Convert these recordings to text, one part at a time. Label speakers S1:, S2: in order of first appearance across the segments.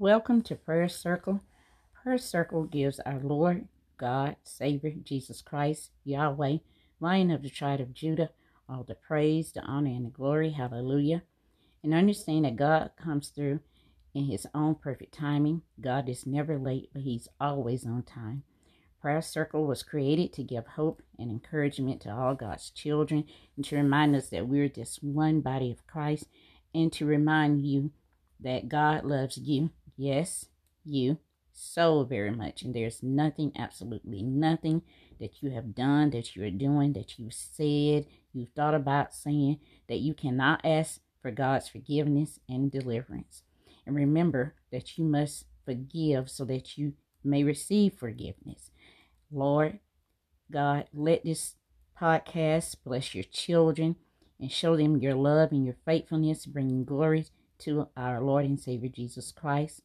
S1: Welcome to Prayer Circle. Prayer Circle gives our Lord, God, Savior, Jesus Christ, Yahweh, Lion of the tribe of Judah, all the praise, the honor, and the glory. Hallelujah. And understand that God comes through in His own perfect timing. God is never late, but He's always on time. Prayer Circle was created to give hope and encouragement to all God's children and to remind us that we're just one body of Christ and to remind you that God loves you Yes, you so very much. And there's nothing, absolutely nothing that you have done, that you are doing, that you said, you've thought about saying, that you cannot ask for God's forgiveness and deliverance. And remember that you must forgive so that you may receive forgiveness. Lord God, let this podcast bless your children and show them your love and your faithfulness, bringing glory to our Lord and Savior Jesus Christ.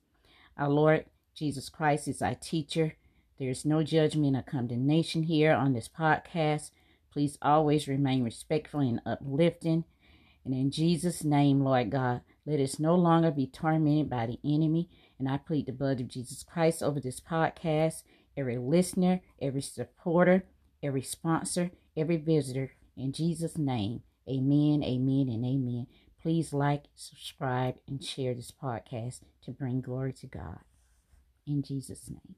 S1: Our Lord Jesus Christ is our teacher. There's no judgment or condemnation here on this podcast. Please always remain respectful and uplifting. And in Jesus' name, Lord God, let us no longer be tormented by the enemy. And I plead the blood of Jesus Christ over this podcast, every listener, every supporter, every sponsor, every visitor. In Jesus' name, amen, amen, and amen. Please like, subscribe, and share this podcast to bring glory to God. In Jesus' name.